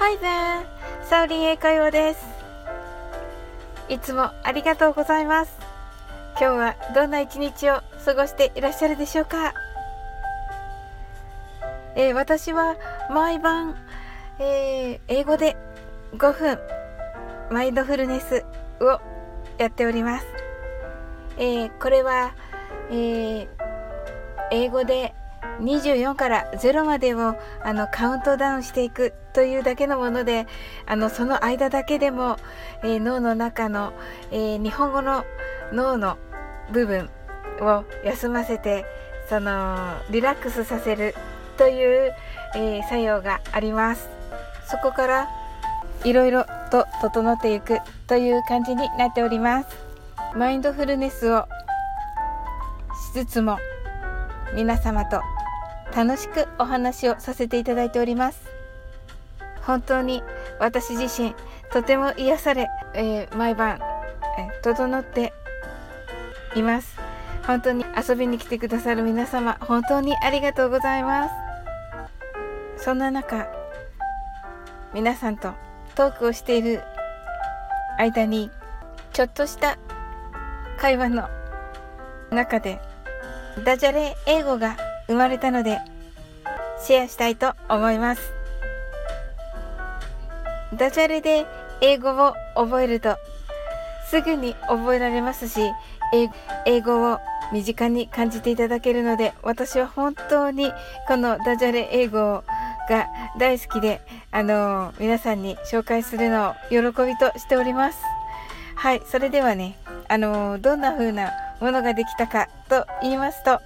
Hi there! サウリン英会話です。いつもありがとうございます。今日はどんな一日を過ごしていらっしゃるでしょうか、えー、私は毎晩、えー、英語で5分マインドフルネスをやっております。えー、これは、え英語で24から0までをあのカウントダウンしていくというだけのものであのその間だけでも、えー、脳の中の、えー、日本語の脳の部分を休ませてそのリラックスさせるという、えー、作用があります。そこからいろいろと整っていくという感じになっております。マインドフルネスをしつつも皆様と楽しくお話をさせていただいております。本当に私自身とても癒され、えー、毎晩、えー、整っています。本当に遊びに来てくださる皆様本当にありがとうございます。そんな中皆さんとトークをしている間にちょっとした会話の中でダジャレ英語が生まれたのでシェアしたいと思います。ダジャレで英語を覚えるとすぐに覚えられますし英語を身近に感じていただけるので私は本当にこのダジャレ英語が大好きであの皆さんに紹介するのを喜びとしております。はいそれではねあのどんな風なものができたかと言いますと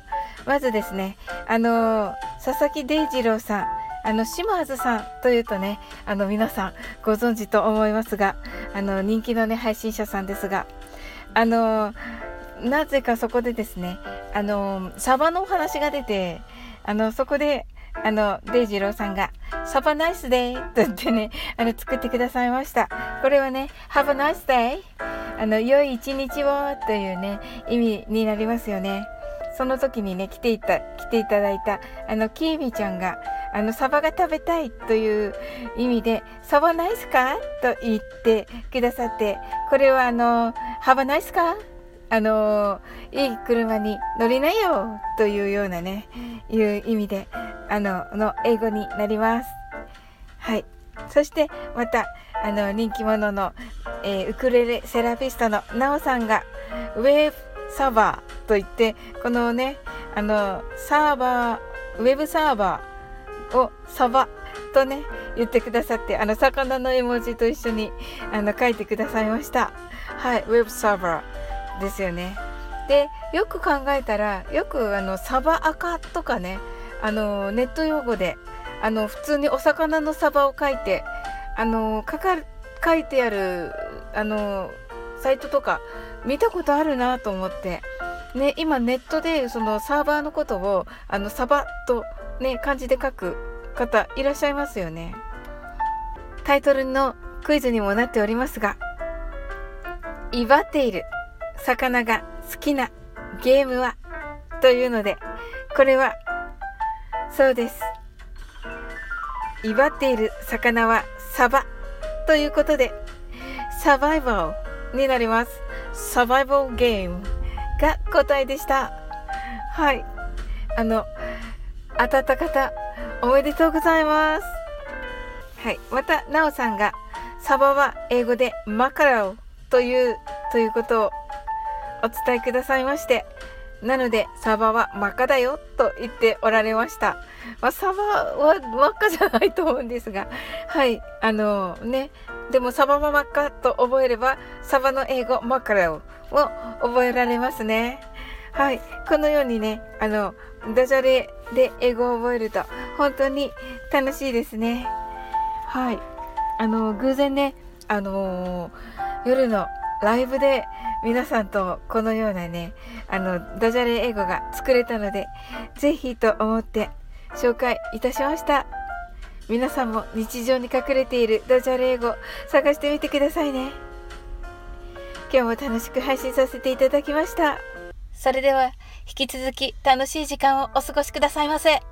まずですねあの佐々木デイジローさんあの島津さんというとねあの皆さんご存知と思いますがあの人気のね配信者さんですがあのなぜかそこでですねあのサバのお話が出てあのそこであのデイジローさんが「サバナイスデー」と言ってねあの作ってくださいました。これはね「Have a nice day」あの良い一日をというね意味になりますよね。その時にね来ていた来ていただいたあのキーミちゃんがあのサバが食べたいという意味で「サバナイスか?」と言ってくださってこれはあの「ハバナイスか?」あのいい車に乗りないよ？というようなねいう意味であのの英語になります。はいそしてまたあの人気者の、えー、ウクレレセラピストのナオさんがウェーブサーバーといってこのねあのサーバーウェブサーバーをサバとね言ってくださってあの魚の絵文字と一緒にあの書いてくださいました。はいウェブサーバーですよね。でよく考えたらよくあのサバアカとかねあのネット用語であの普通にお魚のサバを書いてあの書か書いてあるあのサイトとか見たことあるなと思って、ね、今ネットでそのサーバーのことをあのサバと、ね、漢字で書く方いらっしゃいますよね。タイトルのクイズにもなっておりますが、威張っている魚が好きなゲームはというので、これはそうです。威張っている魚はサバということで、サバイバルになります。サバイバルゲームが答えでした。はい。あの、当たった方、おめでとうございます。はい。また、なおさんが、サバは英語でマカロという、ということをお伝えくださいまして、なので、サバは真っ赤だよと言っておられました。まあ、サバは真っ赤じゃないと思うんですが、はい、あのね、でもサバは真っ赤と覚えれば、サバの英語マカレを覚えられますね。はい、このようにね、あの、ダジャレで英語を覚えると本当に楽しいですね。はい、あの、偶然ね、あの夜のライブで皆さんとこのようなね、あの、ダジャレ英語が作れたので、ぜひと思って紹介いたしました。皆さんも日常に隠れているドジャレ英語探してみてくださいね。今日も楽しく配信させていただきました。それでは、引き続き楽しい時間をお過ごしくださいませ。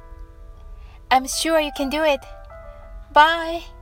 I'm sure you can do it. Bye!